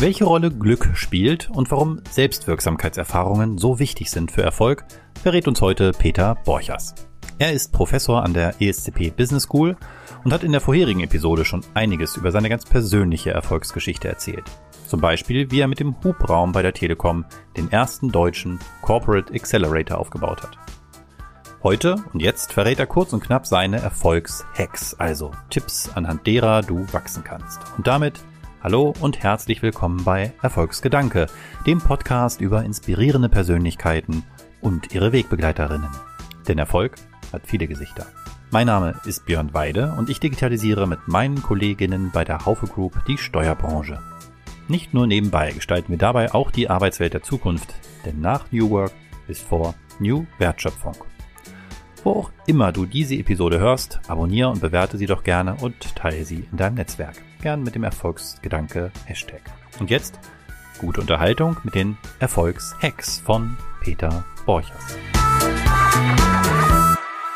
Welche Rolle Glück spielt und warum Selbstwirksamkeitserfahrungen so wichtig sind für Erfolg, verrät uns heute Peter Borchers. Er ist Professor an der ESCP Business School und hat in der vorherigen Episode schon einiges über seine ganz persönliche Erfolgsgeschichte erzählt. Zum Beispiel, wie er mit dem Hubraum bei der Telekom den ersten deutschen Corporate Accelerator aufgebaut hat. Heute und jetzt verrät er kurz und knapp seine Erfolgshacks, also Tipps, anhand derer du wachsen kannst. Und damit Hallo und herzlich willkommen bei Erfolgsgedanke, dem Podcast über inspirierende Persönlichkeiten und ihre Wegbegleiterinnen. Denn Erfolg hat viele Gesichter. Mein Name ist Björn Weide und ich digitalisiere mit meinen Kolleginnen bei der Haufe Group die Steuerbranche. Nicht nur nebenbei gestalten wir dabei auch die Arbeitswelt der Zukunft, denn nach New Work ist vor New Wertschöpfung. Wo auch immer du diese Episode hörst, abonniere und bewerte sie doch gerne und teile sie in deinem Netzwerk. Gern mit dem Erfolgsgedanke Hashtag. Und jetzt gute Unterhaltung mit den Erfolgshacks von Peter Borchers.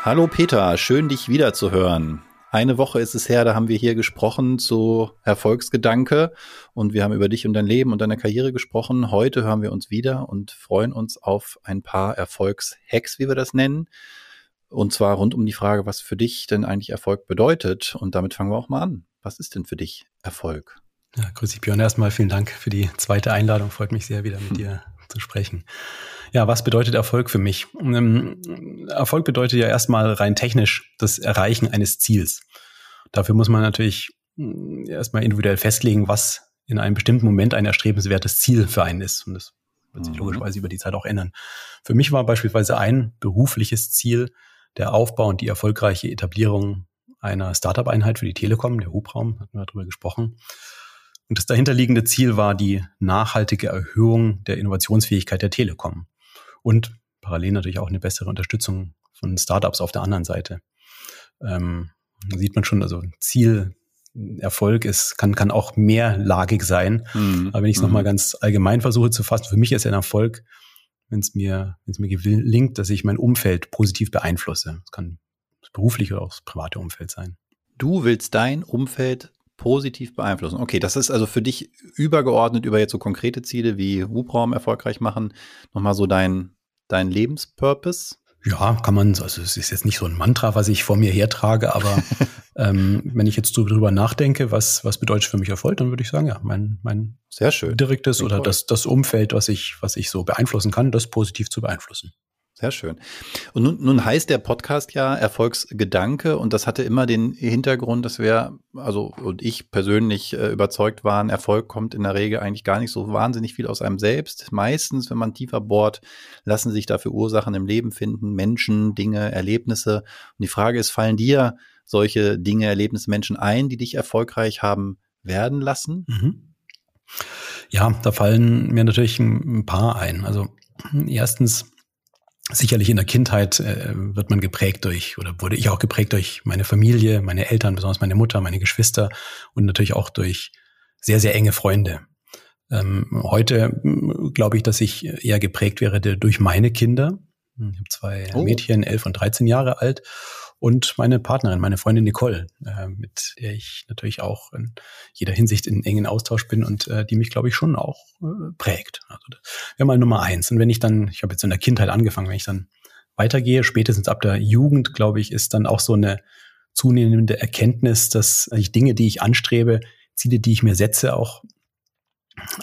Hallo Peter, schön dich wiederzuhören. Eine Woche ist es her, da haben wir hier gesprochen zu Erfolgsgedanke und wir haben über dich und dein Leben und deine Karriere gesprochen. Heute hören wir uns wieder und freuen uns auf ein paar Erfolgshacks, wie wir das nennen. Und zwar rund um die Frage, was für dich denn eigentlich Erfolg bedeutet. Und damit fangen wir auch mal an. Was ist denn für dich Erfolg? Ja, grüß dich Björn. Erstmal vielen Dank für die zweite Einladung. Freut mich sehr, wieder mit hm. dir zu sprechen. Ja, was bedeutet Erfolg für mich? Ähm, Erfolg bedeutet ja erstmal rein technisch das Erreichen eines Ziels. Dafür muss man natürlich hm, erstmal individuell festlegen, was in einem bestimmten Moment ein erstrebenswertes Ziel für einen ist. Und das wird sich mhm. logischerweise über die Zeit auch ändern. Für mich war beispielsweise ein berufliches Ziel, der Aufbau und die erfolgreiche Etablierung einer Startup-Einheit für die Telekom, der Hubraum, hatten wir darüber gesprochen. Und das dahinterliegende Ziel war die nachhaltige Erhöhung der Innovationsfähigkeit der Telekom und parallel natürlich auch eine bessere Unterstützung von Startups auf der anderen Seite. Ähm, sieht man schon, also Ziel, Erfolg ist, kann, kann auch mehrlagig sein. Mhm. Aber wenn ich es mhm. nochmal ganz allgemein versuche zu fassen, für mich ist ein Erfolg, wenn es mir, wenn es mir gelingt, dass ich mein Umfeld positiv beeinflusse. Das kann berufliche oder auch das private Umfeld sein. Du willst dein Umfeld positiv beeinflussen. Okay, das ist also für dich übergeordnet über jetzt so konkrete Ziele wie Hubraum erfolgreich machen, nochmal so dein, dein Lebenspurpose? Ja, kann man, also es ist jetzt nicht so ein Mantra, was ich vor mir hertrage, aber ähm, wenn ich jetzt drüber nachdenke, was, was bedeutet für mich Erfolg, dann würde ich sagen, ja, mein, mein Sehr schön. direktes oder das, das Umfeld, was ich, was ich so beeinflussen kann, das positiv zu beeinflussen. Sehr schön. Und nun, nun heißt der Podcast ja Erfolgsgedanke und das hatte immer den Hintergrund, dass wir, also und ich persönlich äh, überzeugt waren, Erfolg kommt in der Regel eigentlich gar nicht so wahnsinnig viel aus einem selbst. Meistens, wenn man tiefer bohrt, lassen sich dafür Ursachen im Leben finden, Menschen, Dinge, Erlebnisse. Und die Frage ist, fallen dir solche Dinge, Erlebnisse, Menschen ein, die dich erfolgreich haben werden lassen? Mhm. Ja, da fallen mir natürlich ein paar ein. Also erstens sicherlich in der Kindheit äh, wird man geprägt durch, oder wurde ich auch geprägt durch meine Familie, meine Eltern, besonders meine Mutter, meine Geschwister und natürlich auch durch sehr, sehr enge Freunde. Ähm, heute glaube ich, dass ich eher geprägt wäre durch meine Kinder. Ich habe zwei oh. Mädchen, elf und 13 Jahre alt und meine Partnerin, meine Freundin Nicole, äh, mit der ich natürlich auch in jeder Hinsicht in engen Austausch bin und äh, die mich, glaube ich, schon auch äh, prägt. Also wäre mal Nummer eins. Und wenn ich dann, ich habe jetzt in der Kindheit angefangen, wenn ich dann weitergehe, spätestens ab der Jugend, glaube ich, ist dann auch so eine zunehmende Erkenntnis, dass ich Dinge, die ich anstrebe, Ziele, die ich mir setze, auch,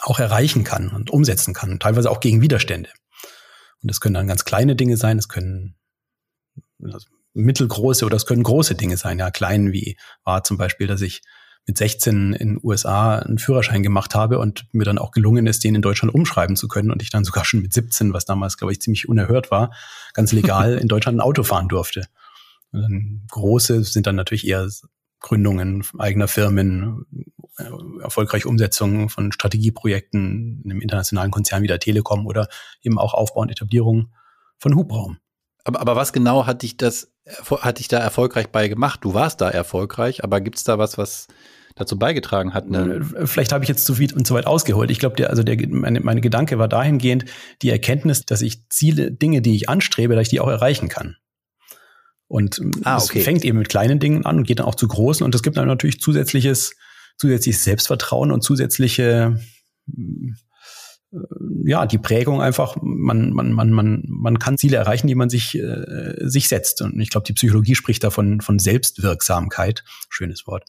auch erreichen kann und umsetzen kann, teilweise auch gegen Widerstände. Und das können dann ganz kleine Dinge sein, es können mittelgroße oder es können große Dinge sein, ja, klein wie war zum Beispiel, dass ich mit 16 in den USA einen Führerschein gemacht habe und mir dann auch gelungen ist, den in Deutschland umschreiben zu können und ich dann sogar schon mit 17, was damals, glaube ich, ziemlich unerhört war, ganz legal in Deutschland ein Auto fahren durfte. Und dann große sind dann natürlich eher Gründungen eigener Firmen, äh, erfolgreiche Umsetzung von Strategieprojekten in einem internationalen Konzern wie der Telekom oder eben auch Aufbau und Etablierung von Hubraum. Aber, aber was genau hat dich das, hat dich da erfolgreich bei gemacht? Du warst da erfolgreich, aber gibt es da was, was dazu beigetragen hat? Ne? Äh, vielleicht habe ich jetzt zu viel und zu weit ausgeholt. Ich glaube, der, also der, meine, meine Gedanke war dahingehend die Erkenntnis, dass ich Ziele, Dinge, die ich anstrebe, dass ich die auch erreichen kann. Und ah, okay. es fängt eben mit kleinen Dingen an und geht dann auch zu großen. Und es gibt dann natürlich zusätzliches, zusätzliches Selbstvertrauen und zusätzliche ja, die Prägung einfach, man, man, man, man, man kann Ziele erreichen, die man sich, äh, sich setzt. Und ich glaube, die Psychologie spricht davon von Selbstwirksamkeit. Schönes Wort.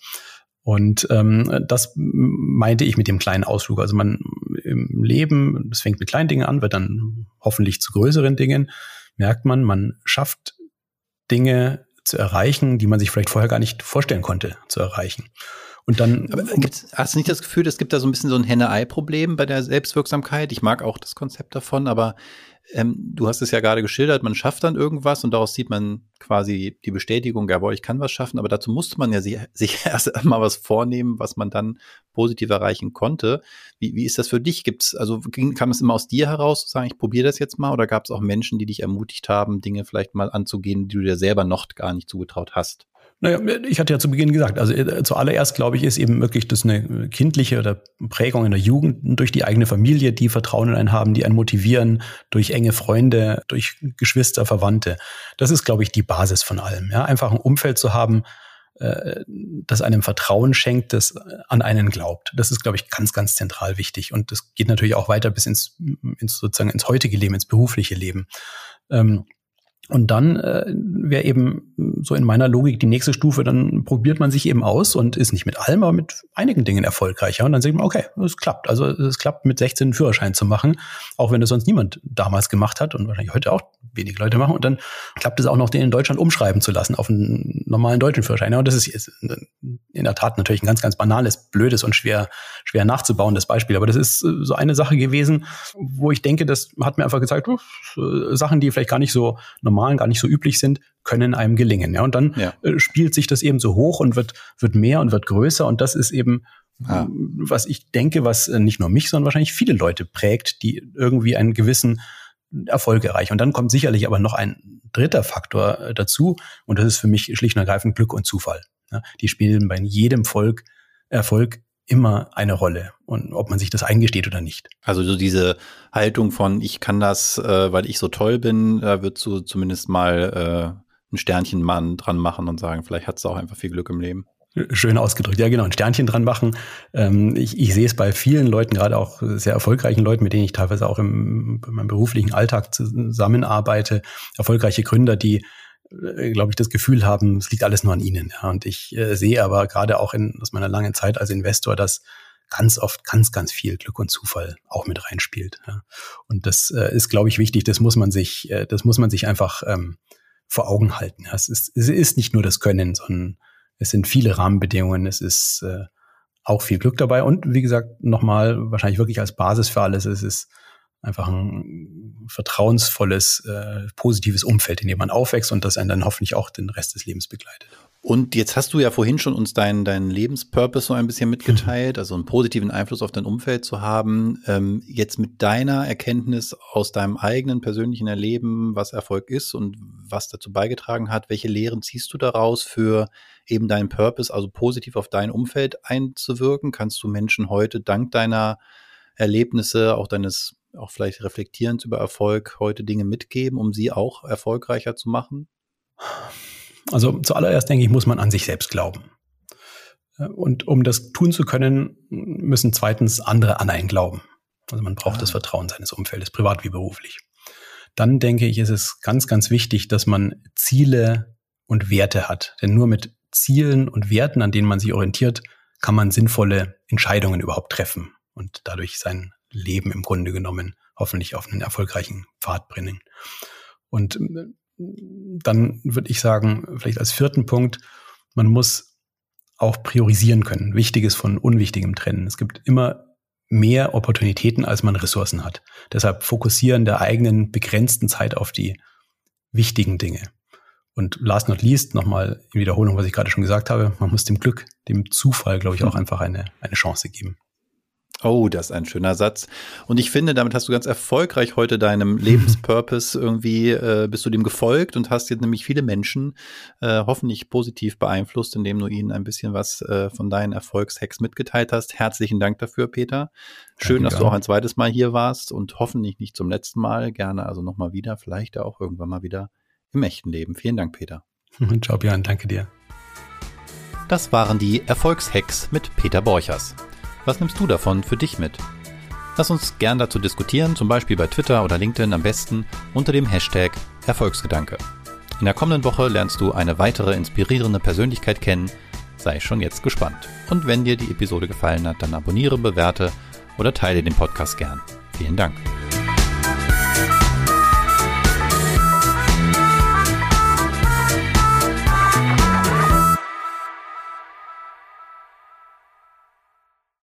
Und ähm, das meinte ich mit dem kleinen Ausflug. Also man im Leben, das fängt mit kleinen Dingen an, wird dann hoffentlich zu größeren Dingen, merkt man, man schafft Dinge zu erreichen, die man sich vielleicht vorher gar nicht vorstellen konnte zu erreichen. Und dann. Aber hast du nicht das Gefühl, es gibt da so ein bisschen so ein Henne-Ei-Problem bei der Selbstwirksamkeit? Ich mag auch das Konzept davon, aber ähm, du hast es ja gerade geschildert, man schafft dann irgendwas und daraus sieht man quasi die Bestätigung, jawohl, ich kann was schaffen, aber dazu musste man ja sich, sich erst einmal was vornehmen, was man dann positiv erreichen konnte. Wie, wie ist das für dich? Gibt's, also kam es immer aus dir heraus, zu sagen, ich probiere das jetzt mal, oder gab es auch Menschen, die dich ermutigt haben, Dinge vielleicht mal anzugehen, die du dir selber noch gar nicht zugetraut hast? Naja, ich hatte ja zu Beginn gesagt, also äh, zuallererst glaube ich, ist eben wirklich das eine kindliche oder Prägung in der Jugend durch die eigene Familie, die Vertrauen in einen haben, die einen motivieren, durch enge Freunde, durch Geschwister, Verwandte. Das ist, glaube ich, die Basis von allem. Ja, einfach ein Umfeld zu haben, äh, das einem Vertrauen schenkt, das an einen glaubt. Das ist, glaube ich, ganz, ganz zentral wichtig. Und das geht natürlich auch weiter bis ins, ins sozusagen ins heutige Leben, ins berufliche Leben. Ähm, und dann äh, wäre eben so in meiner Logik die nächste Stufe, dann probiert man sich eben aus und ist nicht mit allem, aber mit einigen Dingen erfolgreicher. Und dann sieht man, okay, es klappt. Also es klappt mit 16 einen Führerschein zu machen, auch wenn es sonst niemand damals gemacht hat und wahrscheinlich heute auch wenige Leute machen. Und dann klappt es auch noch, den in Deutschland umschreiben zu lassen auf einen normalen deutschen Führerschein. Ja, und das ist in der Tat natürlich ein ganz, ganz banales, blödes und schwer, schwer nachzubauendes Beispiel. Aber das ist äh, so eine Sache gewesen, wo ich denke, das hat mir einfach gezeigt, Sachen, die vielleicht gar nicht so normal normalen gar nicht so üblich sind, können einem gelingen. Ja, und dann ja. äh, spielt sich das eben so hoch und wird, wird mehr und wird größer. Und das ist eben, ja. was ich denke, was äh, nicht nur mich, sondern wahrscheinlich viele Leute prägt, die irgendwie einen gewissen Erfolg erreichen. Und dann kommt sicherlich aber noch ein dritter Faktor äh, dazu. Und das ist für mich schlicht und ergreifend Glück und Zufall. Ja, die spielen bei jedem Volk Erfolg immer eine Rolle und ob man sich das eingesteht oder nicht. Also so diese Haltung von ich kann das, äh, weil ich so toll bin, da würdest du zumindest mal äh, ein Sternchen Mann dran machen und sagen, vielleicht hat es auch einfach viel Glück im Leben. Schön ausgedrückt, ja genau, ein Sternchen dran machen. Ähm, ich, ich sehe es bei vielen Leuten, gerade auch sehr erfolgreichen Leuten, mit denen ich teilweise auch im, in meinem beruflichen Alltag zusammenarbeite, erfolgreiche Gründer, die glaube ich, das Gefühl haben, es liegt alles nur an ihnen. Ja. Und ich äh, sehe aber gerade auch in, aus meiner langen Zeit als Investor, dass ganz oft ganz, ganz viel Glück und Zufall auch mit reinspielt. Ja. Und das äh, ist, glaube ich, wichtig. Das muss man sich, äh, das muss man sich einfach ähm, vor Augen halten. Ja. Es, ist, es ist nicht nur das Können, sondern es sind viele Rahmenbedingungen. Es ist äh, auch viel Glück dabei. Und wie gesagt, nochmal wahrscheinlich wirklich als Basis für alles. Es ist einfach ein vertrauensvolles, äh, positives Umfeld, in dem man aufwächst und das einen dann hoffentlich auch den Rest des Lebens begleitet. Und jetzt hast du ja vorhin schon uns deinen deinen Lebenspurpose so ein bisschen mitgeteilt, also einen positiven Einfluss auf dein Umfeld zu haben. Ähm, jetzt mit deiner Erkenntnis aus deinem eigenen persönlichen Erleben, was Erfolg ist und was dazu beigetragen hat, welche Lehren ziehst du daraus für eben deinen Purpose, also positiv auf dein Umfeld einzuwirken? Kannst du Menschen heute dank deiner Erlebnisse, auch deines auch vielleicht reflektierend über Erfolg heute Dinge mitgeben, um sie auch erfolgreicher zu machen? Also zuallererst denke ich, muss man an sich selbst glauben. Und um das tun zu können, müssen zweitens andere an einen glauben. Also man braucht ah. das Vertrauen seines Umfeldes, privat wie beruflich. Dann denke ich, ist es ganz, ganz wichtig, dass man Ziele und Werte hat. Denn nur mit Zielen und Werten, an denen man sich orientiert, kann man sinnvolle Entscheidungen überhaupt treffen und dadurch sein Leben im Grunde genommen hoffentlich auf einen erfolgreichen Pfad bringen. Und äh, dann würde ich sagen, vielleicht als vierten Punkt, man muss auch priorisieren können, Wichtiges von Unwichtigem trennen. Es gibt immer mehr Opportunitäten, als man Ressourcen hat. Deshalb fokussieren der eigenen begrenzten Zeit auf die wichtigen Dinge. Und last not least, nochmal in Wiederholung, was ich gerade schon gesagt habe, man muss dem Glück, dem Zufall, glaube ich, auch hm. einfach eine, eine Chance geben. Oh, das ist ein schöner Satz. Und ich finde, damit hast du ganz erfolgreich heute deinem Lebenspurpose irgendwie, äh, bist du dem gefolgt und hast jetzt nämlich viele Menschen äh, hoffentlich positiv beeinflusst, indem du ihnen ein bisschen was äh, von deinen Erfolgshacks mitgeteilt hast. Herzlichen Dank dafür, Peter. Schön, Danke dass du auch ein zweites Mal hier warst und hoffentlich nicht zum letzten Mal. Gerne also nochmal wieder, vielleicht auch irgendwann mal wieder im echten Leben. Vielen Dank, Peter. Ciao, Björn. Danke dir. Das waren die Erfolgshacks mit Peter Borchers. Was nimmst du davon für dich mit? Lass uns gern dazu diskutieren, zum Beispiel bei Twitter oder LinkedIn am besten unter dem Hashtag Erfolgsgedanke. In der kommenden Woche lernst du eine weitere inspirierende Persönlichkeit kennen. Sei schon jetzt gespannt. Und wenn dir die Episode gefallen hat, dann abonniere, bewerte oder teile den Podcast gern. Vielen Dank.